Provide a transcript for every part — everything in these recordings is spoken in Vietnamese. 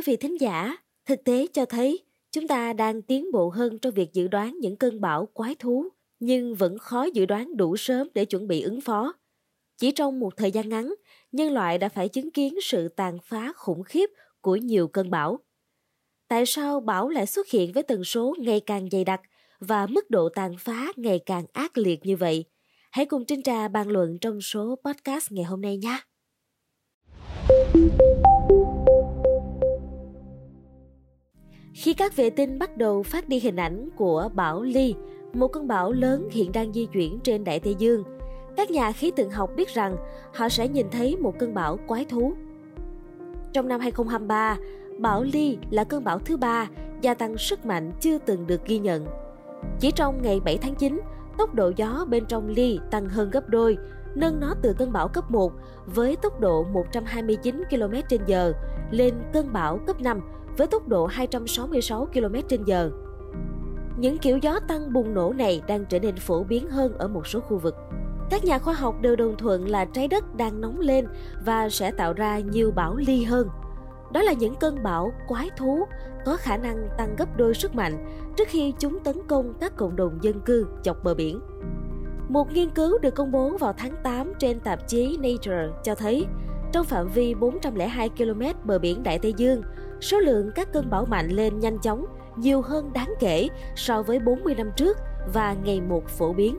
quý vị thính giả, thực tế cho thấy chúng ta đang tiến bộ hơn trong việc dự đoán những cơn bão quái thú, nhưng vẫn khó dự đoán đủ sớm để chuẩn bị ứng phó. Chỉ trong một thời gian ngắn, nhân loại đã phải chứng kiến sự tàn phá khủng khiếp của nhiều cơn bão. Tại sao bão lại xuất hiện với tần số ngày càng dày đặc và mức độ tàn phá ngày càng ác liệt như vậy? Hãy cùng Trinh Trà bàn luận trong số podcast ngày hôm nay nhé. Khi các vệ tinh bắt đầu phát đi hình ảnh của bão Ly, một cơn bão lớn hiện đang di chuyển trên Đại Tây Dương, các nhà khí tượng học biết rằng họ sẽ nhìn thấy một cơn bão quái thú. Trong năm 2023, bão Ly là cơn bão thứ ba gia tăng sức mạnh chưa từng được ghi nhận. Chỉ trong ngày 7 tháng 9, tốc độ gió bên trong Ly tăng hơn gấp đôi, nâng nó từ cơn bão cấp 1 với tốc độ 129 km/h lên cơn bão cấp 5 với tốc độ 266 km/h. Những kiểu gió tăng bùng nổ này đang trở nên phổ biến hơn ở một số khu vực. Các nhà khoa học đều đồng thuận là trái đất đang nóng lên và sẽ tạo ra nhiều bão ly hơn. Đó là những cơn bão quái thú có khả năng tăng gấp đôi sức mạnh trước khi chúng tấn công các cộng đồng dân cư dọc bờ biển. Một nghiên cứu được công bố vào tháng 8 trên tạp chí Nature cho thấy trong phạm vi 402 km bờ biển Đại Tây Dương, số lượng các cơn bão mạnh lên nhanh chóng nhiều hơn đáng kể so với 40 năm trước và ngày một phổ biến.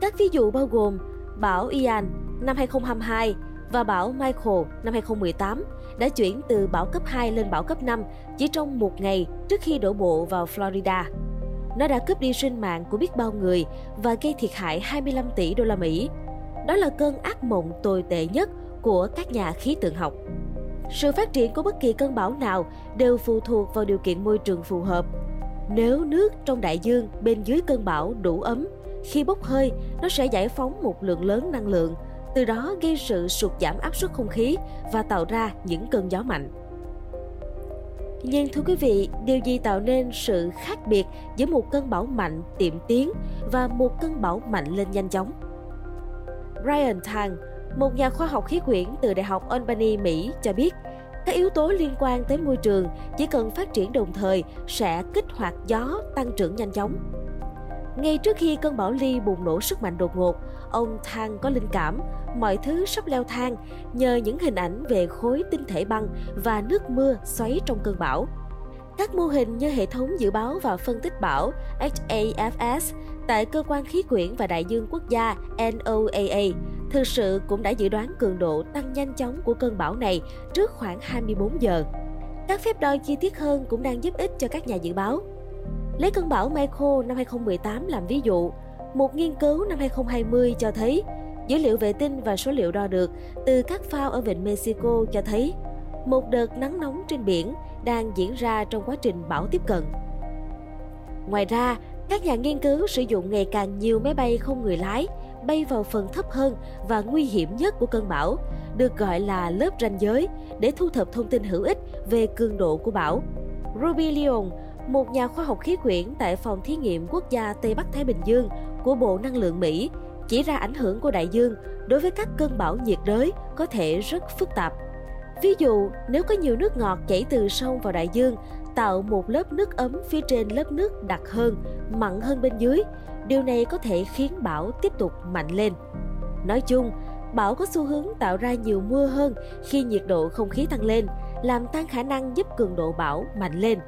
Các ví dụ bao gồm bão Ian năm 2022 và bão Michael năm 2018 đã chuyển từ bão cấp 2 lên bão cấp 5 chỉ trong một ngày trước khi đổ bộ vào Florida. Nó đã cướp đi sinh mạng của biết bao người và gây thiệt hại 25 tỷ đô la Mỹ. Đó là cơn ác mộng tồi tệ nhất của các nhà khí tượng học. Sự phát triển của bất kỳ cơn bão nào đều phụ thuộc vào điều kiện môi trường phù hợp. Nếu nước trong đại dương bên dưới cơn bão đủ ấm, khi bốc hơi, nó sẽ giải phóng một lượng lớn năng lượng, từ đó gây sự sụt giảm áp suất không khí và tạo ra những cơn gió mạnh. Nhưng thưa quý vị, điều gì tạo nên sự khác biệt giữa một cơn bão mạnh tiệm tiến và một cơn bão mạnh lên nhanh chóng? Brian Tang, một nhà khoa học khí quyển từ Đại học Albany, Mỹ cho biết, các yếu tố liên quan tới môi trường chỉ cần phát triển đồng thời sẽ kích hoạt gió tăng trưởng nhanh chóng. Ngay trước khi cơn bão Ly bùng nổ sức mạnh đột ngột, ông Thang có linh cảm mọi thứ sắp leo thang nhờ những hình ảnh về khối tinh thể băng và nước mưa xoáy trong cơn bão. Các mô hình như hệ thống dự báo và phân tích bão HAFS tại Cơ quan Khí quyển và Đại dương Quốc gia NOAA thực sự cũng đã dự đoán cường độ tăng nhanh chóng của cơn bão này trước khoảng 24 giờ. Các phép đo chi tiết hơn cũng đang giúp ích cho các nhà dự báo. Lấy cơn bão Michael năm 2018 làm ví dụ, một nghiên cứu năm 2020 cho thấy dữ liệu vệ tinh và số liệu đo được từ các phao ở vịnh Mexico cho thấy một đợt nắng nóng trên biển đang diễn ra trong quá trình bão tiếp cận. Ngoài ra, các nhà nghiên cứu sử dụng ngày càng nhiều máy bay không người lái bay vào phần thấp hơn và nguy hiểm nhất của cơn bão, được gọi là lớp ranh giới, để thu thập thông tin hữu ích về cường độ của bão. Ruby Leon, một nhà khoa học khí quyển tại phòng thí nghiệm quốc gia Tây Bắc Thái Bình Dương của Bộ Năng lượng Mỹ, chỉ ra ảnh hưởng của đại dương đối với các cơn bão nhiệt đới có thể rất phức tạp. Ví dụ, nếu có nhiều nước ngọt chảy từ sông vào đại dương, tạo một lớp nước ấm phía trên lớp nước đặc hơn, mặn hơn bên dưới, điều này có thể khiến bão tiếp tục mạnh lên. Nói chung, bão có xu hướng tạo ra nhiều mưa hơn khi nhiệt độ không khí tăng lên, làm tăng khả năng giúp cường độ bão mạnh lên.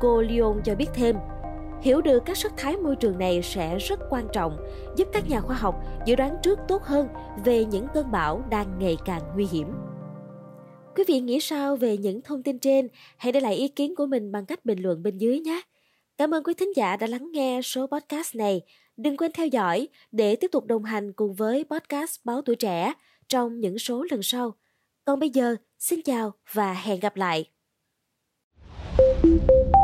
Cô Lyon cho biết thêm, hiểu được các sắc thái môi trường này sẽ rất quan trọng, giúp các nhà khoa học dự đoán trước tốt hơn về những cơn bão đang ngày càng nguy hiểm. Quý vị nghĩ sao về những thông tin trên? Hãy để lại ý kiến của mình bằng cách bình luận bên dưới nhé. Cảm ơn quý thính giả đã lắng nghe số podcast này. Đừng quên theo dõi để tiếp tục đồng hành cùng với podcast Báo Tuổi Trẻ trong những số lần sau. Còn bây giờ, xin chào và hẹn gặp lại. thank you